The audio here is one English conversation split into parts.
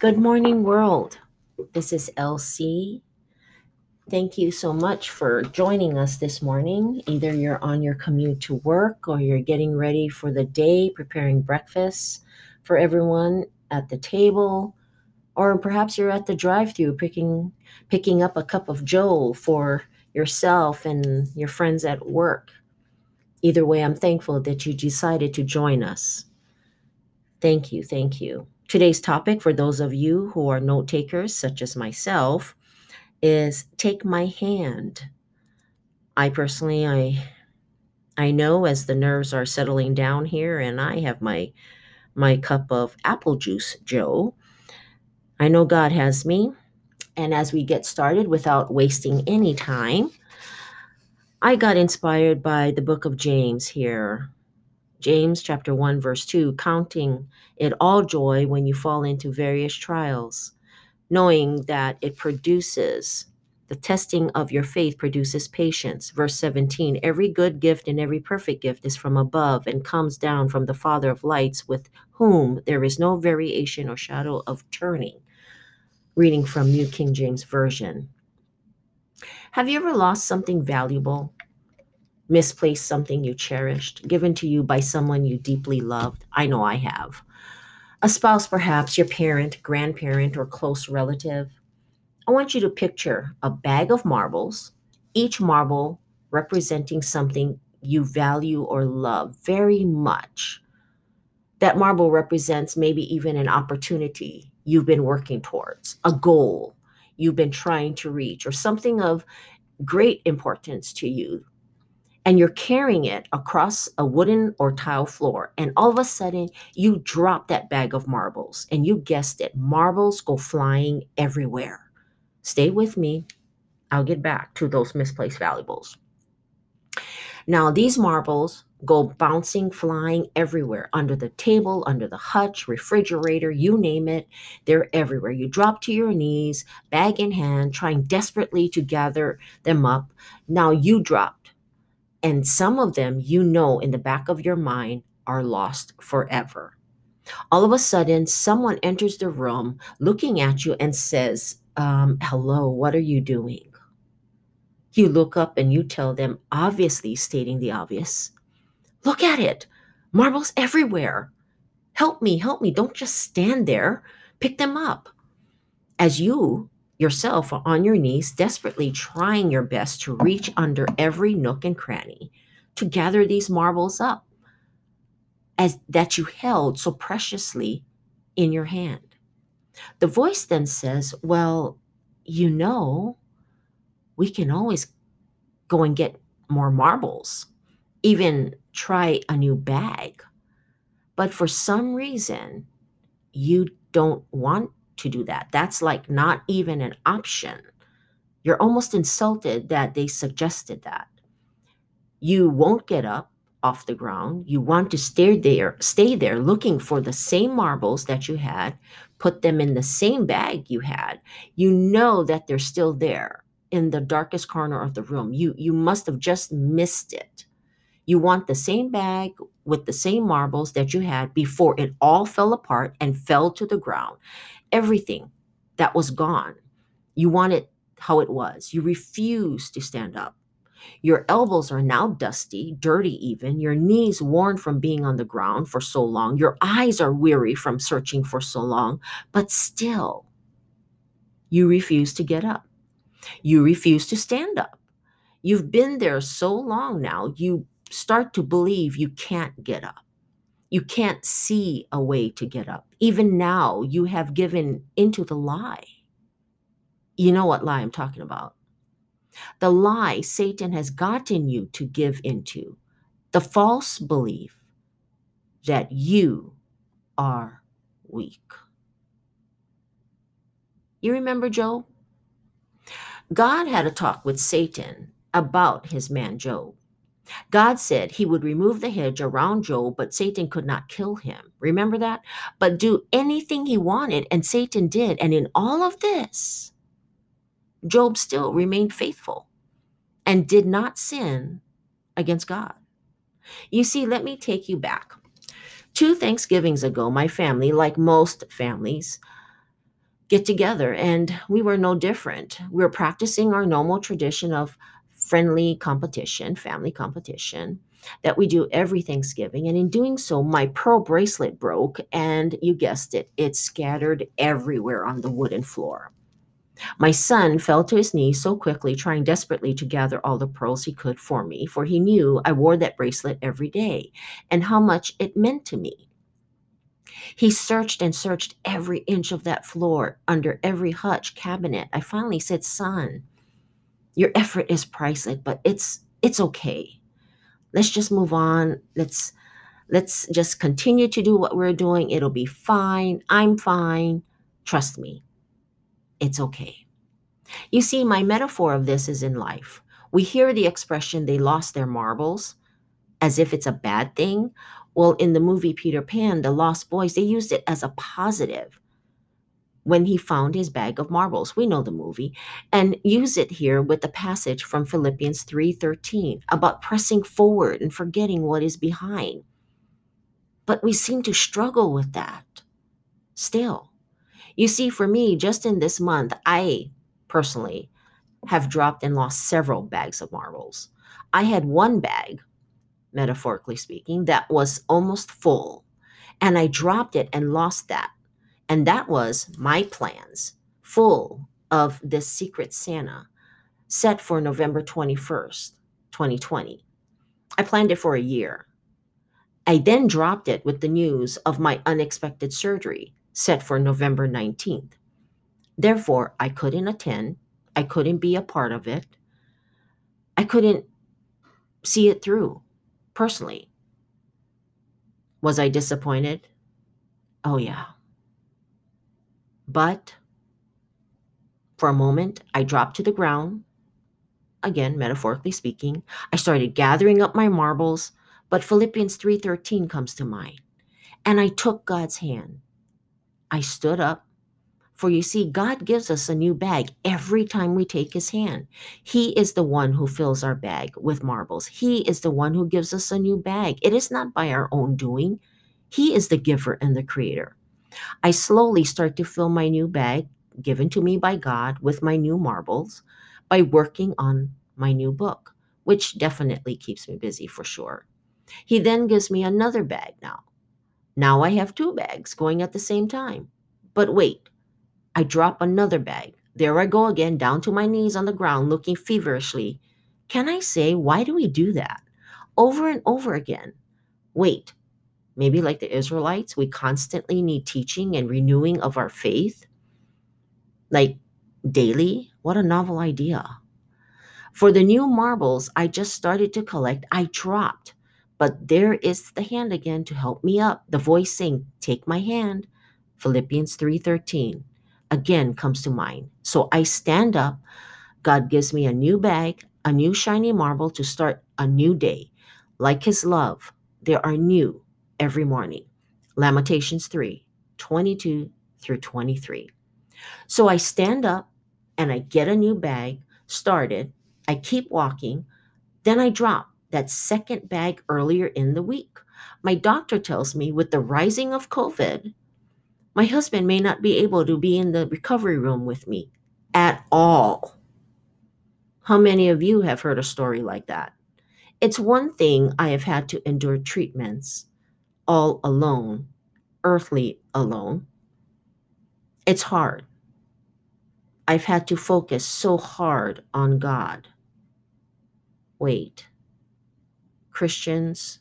Good morning, world. This is LC. Thank you so much for joining us this morning. Either you're on your commute to work or you're getting ready for the day, preparing breakfast for everyone at the table, or perhaps you're at the drive-through picking picking up a cup of joe for yourself and your friends at work. Either way, I'm thankful that you decided to join us. Thank you, thank you. Today's topic, for those of you who are note takers, such as myself, is take my hand. I personally, I, I know as the nerves are settling down here, and I have my, my cup of apple juice, Joe. I know God has me, and as we get started, without wasting any time, I got inspired by the book of James here. James chapter 1 verse 2 counting it all joy when you fall into various trials knowing that it produces the testing of your faith produces patience. Verse 17 every good gift and every perfect gift is from above and comes down from the father of lights with whom there is no variation or shadow of turning. Reading from new king james version. Have you ever lost something valuable misplaced something you cherished, given to you by someone you deeply loved? I know I have. A spouse, perhaps, your parent, grandparent, or close relative. I want you to picture a bag of marbles, each marble representing something you value or love very much. That marble represents maybe even an opportunity you've been working towards, a goal you've been trying to reach, or something of great importance to you and you're carrying it across a wooden or tile floor and all of a sudden you drop that bag of marbles and you guessed it marbles go flying everywhere. Stay with me. I'll get back to those misplaced valuables. Now these marbles go bouncing flying everywhere under the table under the hutch refrigerator you name it they're everywhere. You drop to your knees bag in hand trying desperately to gather them up. Now you drop and some of them, you know, in the back of your mind, are lost forever. All of a sudden, someone enters the room looking at you and says, um, Hello, what are you doing? You look up and you tell them, obviously stating the obvious, Look at it. Marbles everywhere. Help me, help me. Don't just stand there. Pick them up. As you yourself on your knees, desperately trying your best to reach under every nook and cranny to gather these marbles up as that you held so preciously in your hand. The voice then says, Well, you know, we can always go and get more marbles, even try a new bag. But for some reason, you don't want to do that. That's like not even an option. You're almost insulted that they suggested that. You won't get up off the ground. You want to stay there, stay there looking for the same marbles that you had, put them in the same bag you had. You know that they're still there in the darkest corner of the room. You you must have just missed it. You want the same bag with the same marbles that you had before it all fell apart and fell to the ground everything that was gone. You want it how it was. You refuse to stand up. Your elbows are now dusty, dirty even, your knees worn from being on the ground for so long, your eyes are weary from searching for so long, but still, you refuse to get up. You refuse to stand up. You've been there so long now, you start to believe you can't get up. You can't see a way to get up. Even now, you have given into the lie. You know what lie I'm talking about. The lie Satan has gotten you to give into, the false belief that you are weak. You remember Job? God had a talk with Satan about his man Job. God said he would remove the hedge around Job, but Satan could not kill him. Remember that? But do anything he wanted, and Satan did. And in all of this, Job still remained faithful and did not sin against God. You see, let me take you back. Two Thanksgivings ago, my family, like most families, get together, and we were no different. We were practicing our normal tradition of friendly competition, family competition that we do every Thanksgiving. And in doing so, my pearl bracelet broke, and you guessed it, it scattered everywhere on the wooden floor. My son fell to his knees so quickly, trying desperately to gather all the pearls he could for me, for he knew I wore that bracelet every day and how much it meant to me. He searched and searched every inch of that floor, under every hutch, cabinet. I finally said, Son, your effort is priceless, but it's it's okay. Let's just move on. Let's let's just continue to do what we're doing. It'll be fine. I'm fine. Trust me. It's okay. You see, my metaphor of this is in life. We hear the expression, they lost their marbles, as if it's a bad thing. Well, in the movie Peter Pan, The Lost Boys, they used it as a positive when he found his bag of marbles. We know the movie. And use it here with the passage from Philippians 3:13 about pressing forward and forgetting what is behind. But we seem to struggle with that still. You see, for me, just in this month, I personally have dropped and lost several bags of marbles. I had one bag, metaphorically speaking, that was almost full, and I dropped it and lost that. And that was my plans, full of this secret Santa set for November 21st, 2020. I planned it for a year. I then dropped it with the news of my unexpected surgery set for November 19th. Therefore, I couldn't attend, I couldn't be a part of it, I couldn't see it through personally. Was I disappointed? Oh, yeah. But for a moment, I dropped to the ground. Again, metaphorically speaking, I started gathering up my marbles, but Philippians 3:13 comes to mind. And I took God's hand I stood up. For you see, God gives us a new bag every time we take his hand. He is the one who fills our bag with marbles. He is the one who gives us a new bag. It is not by our own doing. He is the giver and the creator. I slowly start to fill my new bag, given to me by God, with my new marbles by working on my new book, which definitely keeps me busy for sure. He then gives me another bag now now I have two bags going at the same time. But wait, I drop another bag. There I go again, down to my knees on the ground, looking feverishly. Can I say, why do we do that? Over and over again. Wait, maybe like the Israelites, we constantly need teaching and renewing of our faith? Like daily? What a novel idea. For the new marbles I just started to collect, I dropped but there is the hand again to help me up. The voice saying, "Take my hand." Philippians 3:13 again comes to mind. So I stand up. God gives me a new bag, a new shiny marble to start a new day. Like his love, there are new every morning. Lamentations 3, 22 through 23. So I stand up and I get a new bag, started. I keep walking, then I drop that second bag earlier in the week. My doctor tells me with the rising of COVID, my husband may not be able to be in the recovery room with me at all. How many of you have heard a story like that? It's one thing I have had to endure treatments all alone, earthly alone. It's hard. I've had to focus so hard on God. Wait, Christians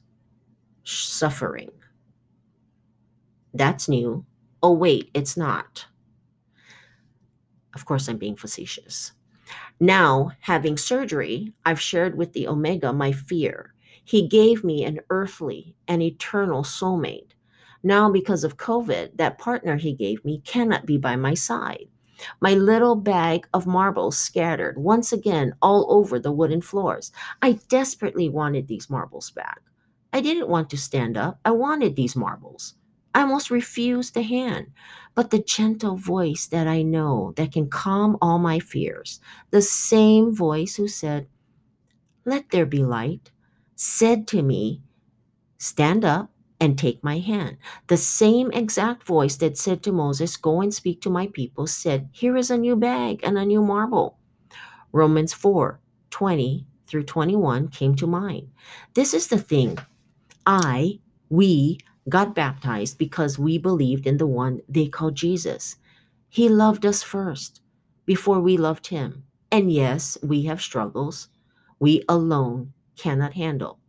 suffering. That's new. Oh, wait, it's not. Of course, I'm being facetious. Now, having surgery, I've shared with the Omega my fear. He gave me an earthly and eternal soulmate. Now, because of COVID, that partner he gave me cannot be by my side. My little bag of marbles scattered once again all over the wooden floors. I desperately wanted these marbles back. I didn't want to stand up. I wanted these marbles. I almost refused the hand. But the gentle voice that I know that can calm all my fears, the same voice who said, Let there be light, said to me, Stand up, and take my hand. The same exact voice that said to Moses, Go and speak to my people, said, Here is a new bag and a new marble. Romans 4 20 through 21 came to mind. This is the thing. I, we, got baptized because we believed in the one they called Jesus. He loved us first before we loved him. And yes, we have struggles we alone cannot handle.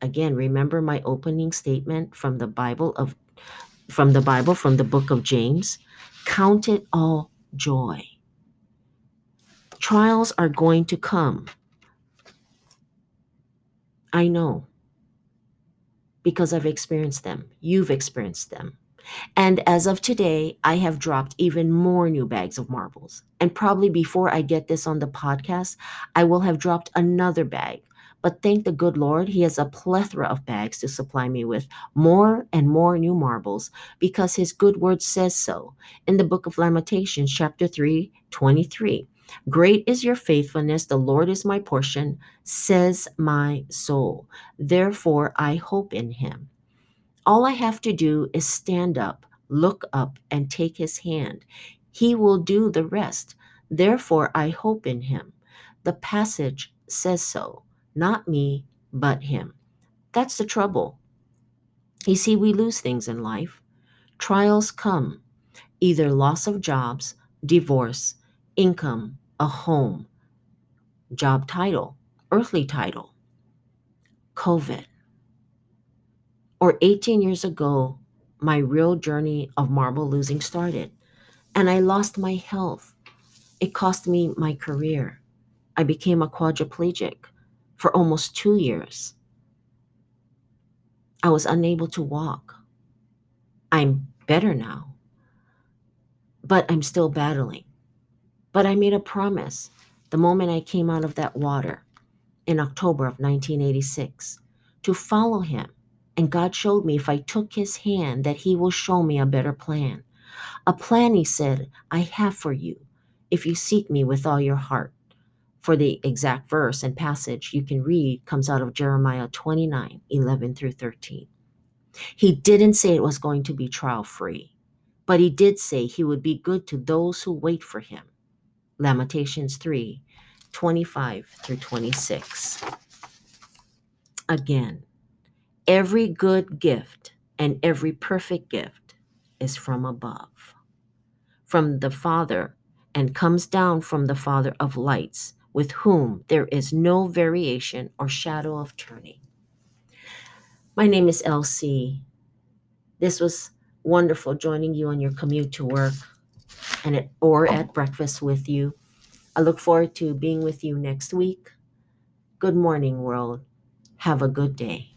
Again, remember my opening statement from the Bible of from the Bible from the book of James, count it all joy. Trials are going to come. I know because I've experienced them. You've experienced them. And as of today, I have dropped even more new bags of marbles. And probably before I get this on the podcast, I will have dropped another bag. But thank the good Lord, He has a plethora of bags to supply me with more and more new marbles because His good word says so in the book of Lamentations, chapter 3, 23. Great is your faithfulness, the Lord is my portion, says my soul. Therefore, I hope in Him. All I have to do is stand up, look up, and take his hand. He will do the rest. Therefore, I hope in him. The passage says so, not me, but him. That's the trouble. You see, we lose things in life. Trials come either loss of jobs, divorce, income, a home, job title, earthly title, COVID or 18 years ago, my real journey of marble losing started. And I lost my health. It cost me my career. I became a quadriplegic for almost two years. I was unable to walk. I'm better now, but I'm still battling. But I made a promise the moment I came out of that water in October of 1986 to follow him and God showed me if I took his hand that he will show me a better plan. A plan, he said, I have for you if you seek me with all your heart. For the exact verse and passage you can read comes out of Jeremiah 29 11 through 13. He didn't say it was going to be trial free, but he did say he would be good to those who wait for him. Lamentations 3 25 through 26. Again, Every good gift and every perfect gift is from above, from the Father, and comes down from the Father of lights, with whom there is no variation or shadow of turning. My name is LC. This was wonderful joining you on your commute to work and at, or at breakfast with you. I look forward to being with you next week. Good morning, world. Have a good day.